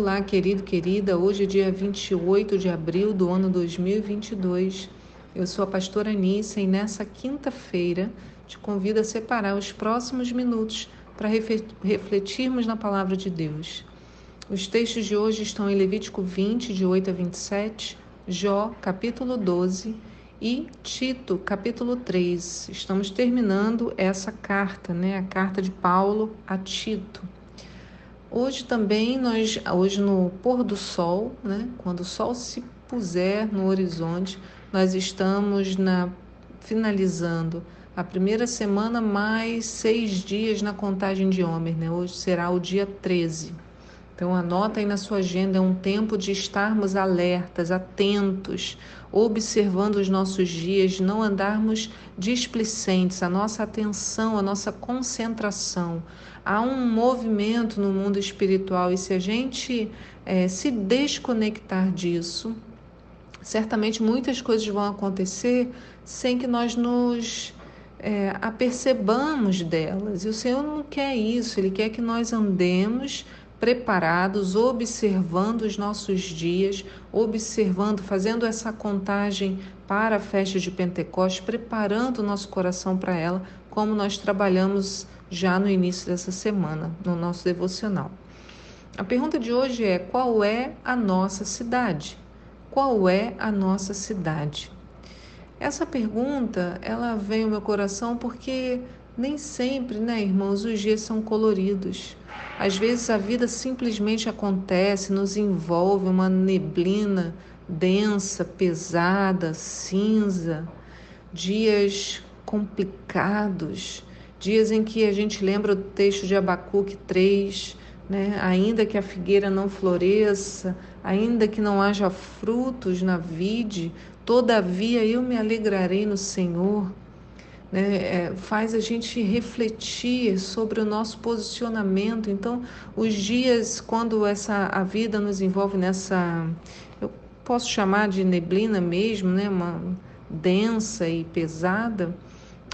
Olá, querido, querida. Hoje é dia 28 de abril do ano 2022. Eu sou a pastora Anícia e nessa quinta-feira te convido a separar os próximos minutos para refletirmos na palavra de Deus. Os textos de hoje estão em Levítico 20, de 8 a 27, Jó, capítulo 12 e Tito, capítulo 3. Estamos terminando essa carta, né? A carta de Paulo a Tito. Hoje também nós, hoje no pôr do sol, né, quando o sol se puser no horizonte, nós estamos na finalizando a primeira semana mais seis dias na contagem de Homer, né? Hoje será o dia 13. Então anota aí na sua agenda, é um tempo de estarmos alertas, atentos, observando os nossos dias, não andarmos displicentes, a nossa atenção, a nossa concentração. Há um movimento no mundo espiritual e se a gente é, se desconectar disso, certamente muitas coisas vão acontecer sem que nós nos é, apercebamos delas. E o Senhor não quer isso, Ele quer que nós andemos preparados, observando os nossos dias, observando, fazendo essa contagem para a festa de Pentecostes, preparando o nosso coração para ela, como nós trabalhamos já no início dessa semana, no nosso devocional. A pergunta de hoje é: qual é a nossa cidade? Qual é a nossa cidade? Essa pergunta, ela vem ao meu coração porque nem sempre, né, irmãos, os dias são coloridos. Às vezes a vida simplesmente acontece, nos envolve uma neblina densa, pesada, cinza, dias complicados, dias em que a gente lembra do texto de Abacuque 3, né? ainda que a figueira não floresça, ainda que não haja frutos na vide, todavia eu me alegrarei no Senhor né, é, faz a gente refletir sobre o nosso posicionamento. Então, os dias quando essa a vida nos envolve nessa, eu posso chamar de neblina mesmo, né, uma densa e pesada,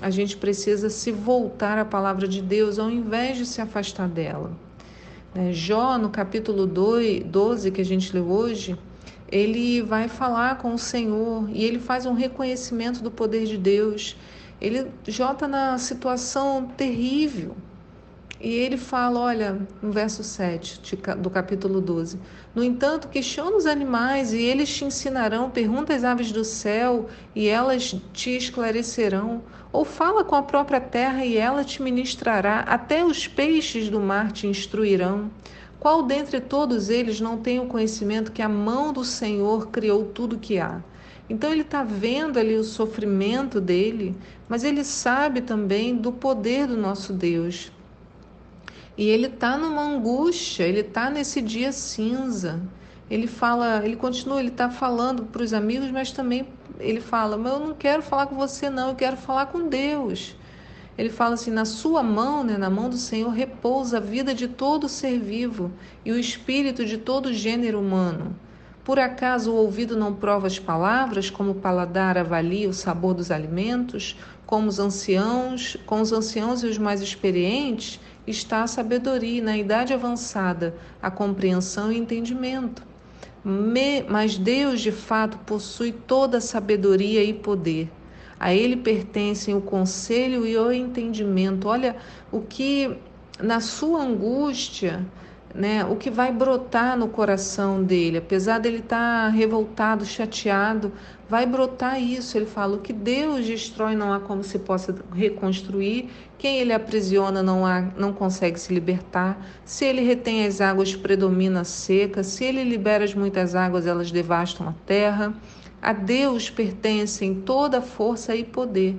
a gente precisa se voltar à palavra de Deus ao invés de se afastar dela. Né, Jó, no capítulo 2, 12 que a gente leu hoje, ele vai falar com o Senhor e ele faz um reconhecimento do poder de Deus ele está na situação terrível. E ele fala, olha, no verso 7 do capítulo 12: No entanto, questiona os animais e eles te ensinarão, pergunta às aves do céu e elas te esclarecerão. Ou fala com a própria terra e ela te ministrará, até os peixes do mar te instruirão. Qual dentre todos eles não tem o conhecimento que a mão do Senhor criou tudo que há? Então ele está vendo ali o sofrimento dele, mas ele sabe também do poder do nosso Deus. E ele está numa angústia, ele está nesse dia cinza. Ele fala, ele continua, ele está falando para os amigos, mas também ele fala: Mas eu não quero falar com você, não, eu quero falar com Deus. Ele fala assim: Na sua mão, né, na mão do Senhor, repousa a vida de todo ser vivo e o espírito de todo gênero humano. Por acaso o ouvido não prova as palavras, como o paladar avalia o sabor dos alimentos? Como os anciãos, com os anciãos e os mais experientes, está a sabedoria, e na idade avançada, a compreensão e entendimento. Me, mas Deus, de fato, possui toda a sabedoria e poder. A Ele pertencem o conselho e o entendimento. Olha o que, na sua angústia, né, o que vai brotar no coração dele, apesar dele estar tá revoltado, chateado, vai brotar isso. Ele fala: o que Deus destrói não há como se possa reconstruir. Quem ele aprisiona não há, não consegue se libertar. Se ele retém as águas, predomina a seca. Se ele libera as muitas águas, elas devastam a terra. A Deus pertencem toda força e poder.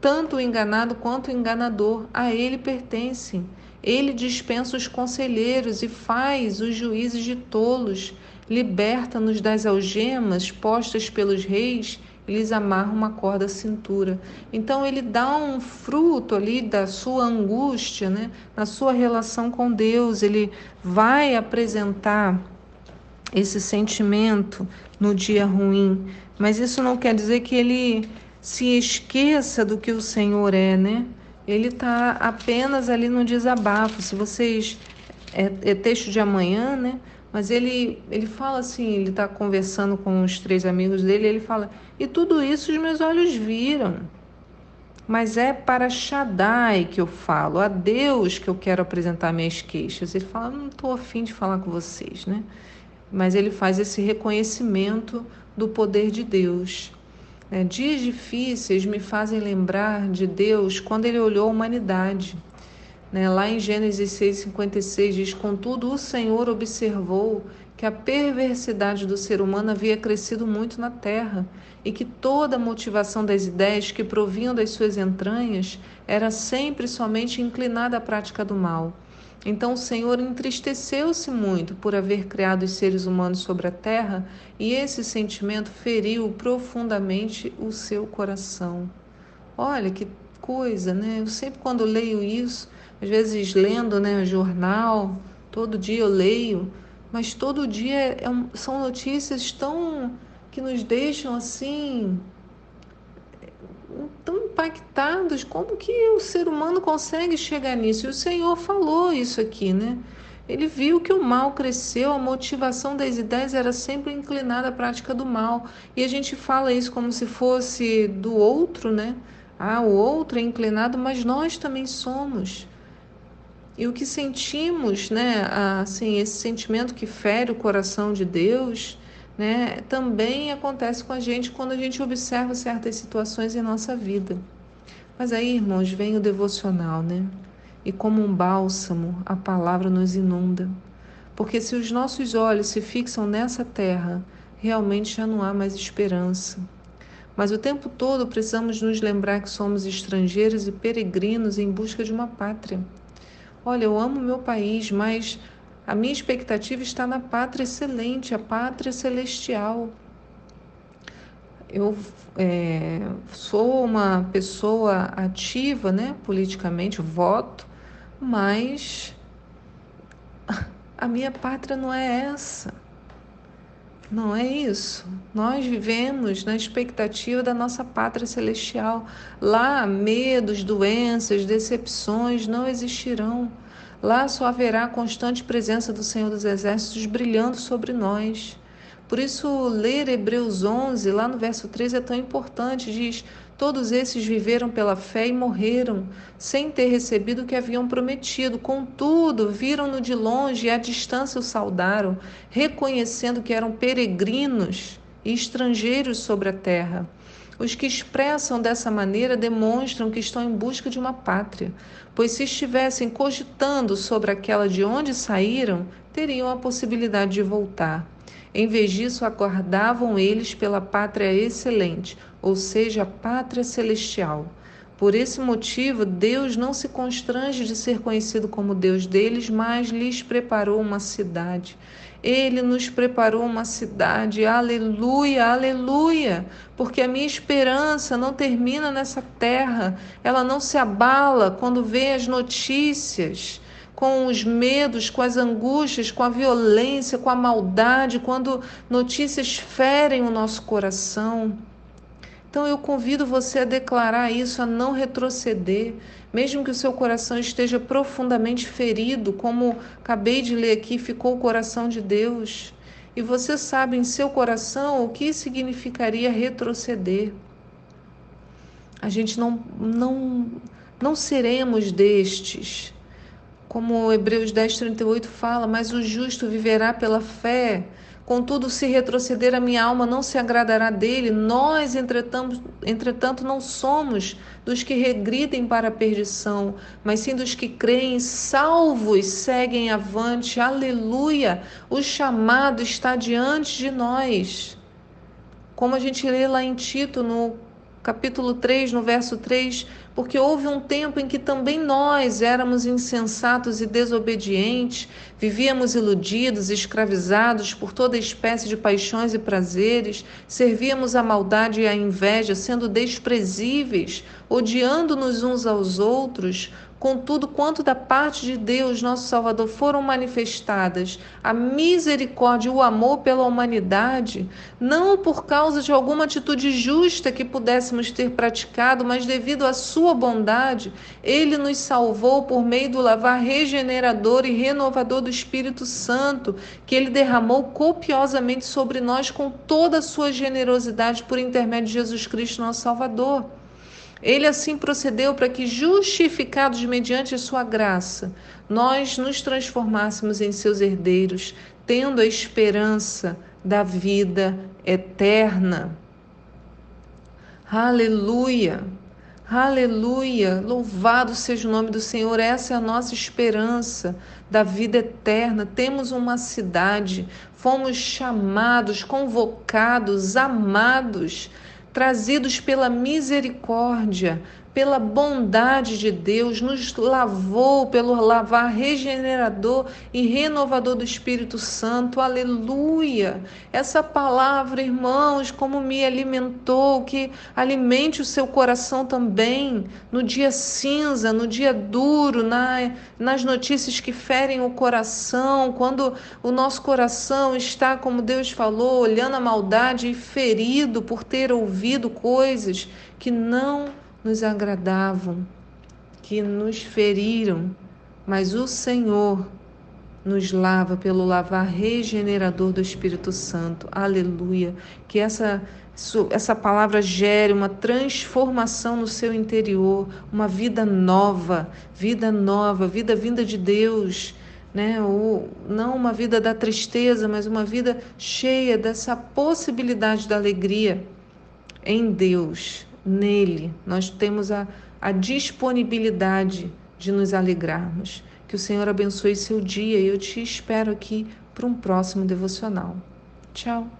Tanto o enganado quanto o enganador, a ele pertencem. Ele dispensa os conselheiros e faz os juízes de tolos, liberta-nos das algemas postas pelos reis e lhes amarra uma corda à cintura. Então ele dá um fruto ali da sua angústia, né? na sua relação com Deus. Ele vai apresentar esse sentimento no dia ruim, mas isso não quer dizer que ele se esqueça do que o Senhor é, né? Ele está apenas ali no desabafo. Se vocês é, é texto de amanhã, né? Mas ele, ele fala assim, ele está conversando com os três amigos dele, ele fala, e tudo isso os meus olhos viram. Mas é para Shaddai que eu falo, a Deus que eu quero apresentar minhas queixas. Ele fala, não estou afim de falar com vocês, né? Mas ele faz esse reconhecimento do poder de Deus. É, dias difíceis me fazem lembrar de Deus quando ele olhou a humanidade. Né? Lá em Gênesis 6,56 diz: Contudo, o Senhor observou que a perversidade do ser humano havia crescido muito na terra e que toda a motivação das ideias que provinham das suas entranhas era sempre somente inclinada à prática do mal. Então o Senhor entristeceu-se muito por haver criado os seres humanos sobre a terra, e esse sentimento feriu profundamente o seu coração. Olha que coisa, né? Eu sempre quando leio isso, às vezes lendo, né, jornal, todo dia eu leio, mas todo dia é, são notícias tão que nos deixam assim tão impactados. Como que o ser humano consegue chegar nisso? E o Senhor falou isso aqui, né? Ele viu que o mal cresceu, a motivação das ideias era sempre inclinada à prática do mal. E a gente fala isso como se fosse do outro, né? Ah, o outro é inclinado, mas nós também somos. E o que sentimos, né, assim, esse sentimento que fere o coração de Deus, né, também acontece com a gente quando a gente observa certas situações em nossa vida. Mas aí, irmãos, vem o devocional, né? E como um bálsamo, a palavra nos inunda. Porque se os nossos olhos se fixam nessa terra, realmente já não há mais esperança. Mas o tempo todo precisamos nos lembrar que somos estrangeiros e peregrinos em busca de uma pátria. Olha, eu amo meu país, mas a minha expectativa está na pátria excelente, a pátria celestial. Eu é, sou uma pessoa ativa, né, politicamente, voto, mas a minha pátria não é essa. Não é isso. Nós vivemos na expectativa da nossa pátria celestial. Lá, medos, doenças, decepções não existirão. Lá só haverá a constante presença do Senhor dos Exércitos brilhando sobre nós. Por isso, ler Hebreus 11, lá no verso 3, é tão importante. Diz: Todos esses viveram pela fé e morreram, sem ter recebido o que haviam prometido. Contudo, viram-no de longe e à distância o saudaram, reconhecendo que eram peregrinos e estrangeiros sobre a terra. Os que expressam dessa maneira demonstram que estão em busca de uma pátria, pois se estivessem cogitando sobre aquela de onde saíram, teriam a possibilidade de voltar. Em vez disso, aguardavam eles pela pátria excelente, ou seja, a pátria celestial. Por esse motivo, Deus não se constrange de ser conhecido como Deus deles, mas lhes preparou uma cidade. Ele nos preparou uma cidade, aleluia, aleluia, porque a minha esperança não termina nessa terra, ela não se abala quando vê as notícias, com os medos, com as angústias, com a violência, com a maldade, quando notícias ferem o nosso coração. Então eu convido você a declarar isso, a não retroceder, mesmo que o seu coração esteja profundamente ferido, como acabei de ler aqui, ficou o coração de Deus. E você sabe em seu coração o que significaria retroceder. A gente não não não seremos destes. Como Hebreus 10:38 fala, mas o justo viverá pela fé. Contudo, se retroceder a minha alma não se agradará dele. Nós, entretanto, não somos dos que regridem para a perdição, mas sim dos que creem, salvos, seguem avante. Aleluia! O chamado está diante de nós. Como a gente lê lá em Tito, no capítulo 3, no verso 3, porque houve um tempo em que também nós éramos insensatos e desobedientes, vivíamos iludidos, escravizados por toda espécie de paixões e prazeres, servíamos à maldade e à inveja, sendo desprezíveis, odiando-nos uns aos outros. Contudo, quanto da parte de Deus, nosso Salvador, foram manifestadas a misericórdia e o amor pela humanidade, não por causa de alguma atitude justa que pudéssemos ter praticado, mas devido à sua bondade, ele nos salvou por meio do lavar regenerador e renovador do Espírito Santo, que ele derramou copiosamente sobre nós com toda a sua generosidade por intermédio de Jesus Cristo, nosso Salvador. Ele assim procedeu para que, justificados mediante sua graça, nós nos transformássemos em seus herdeiros, tendo a esperança da vida eterna. Aleluia! Aleluia! Louvado seja o nome do Senhor. Essa é a nossa esperança da vida eterna. Temos uma cidade, fomos chamados, convocados, amados trazidos pela misericórdia, pela bondade de Deus, nos lavou pelo lavar regenerador e renovador do Espírito Santo. Aleluia! Essa palavra, irmãos, como me alimentou, que alimente o seu coração também no dia cinza, no dia duro, na, nas notícias que ferem o coração, quando o nosso coração está, como Deus falou, olhando a maldade e ferido por ter ouvido coisas que não nos agradavam, que nos feriram, mas o Senhor nos lava pelo lavar regenerador do Espírito Santo. Aleluia. Que essa essa palavra gere uma transformação no seu interior, uma vida nova, vida nova, vida vinda de Deus, né? Ou não uma vida da tristeza, mas uma vida cheia dessa possibilidade da alegria em Deus nele, nós temos a, a disponibilidade de nos alegrarmos. Que o Senhor abençoe seu dia e eu te espero aqui para um próximo devocional. Tchau!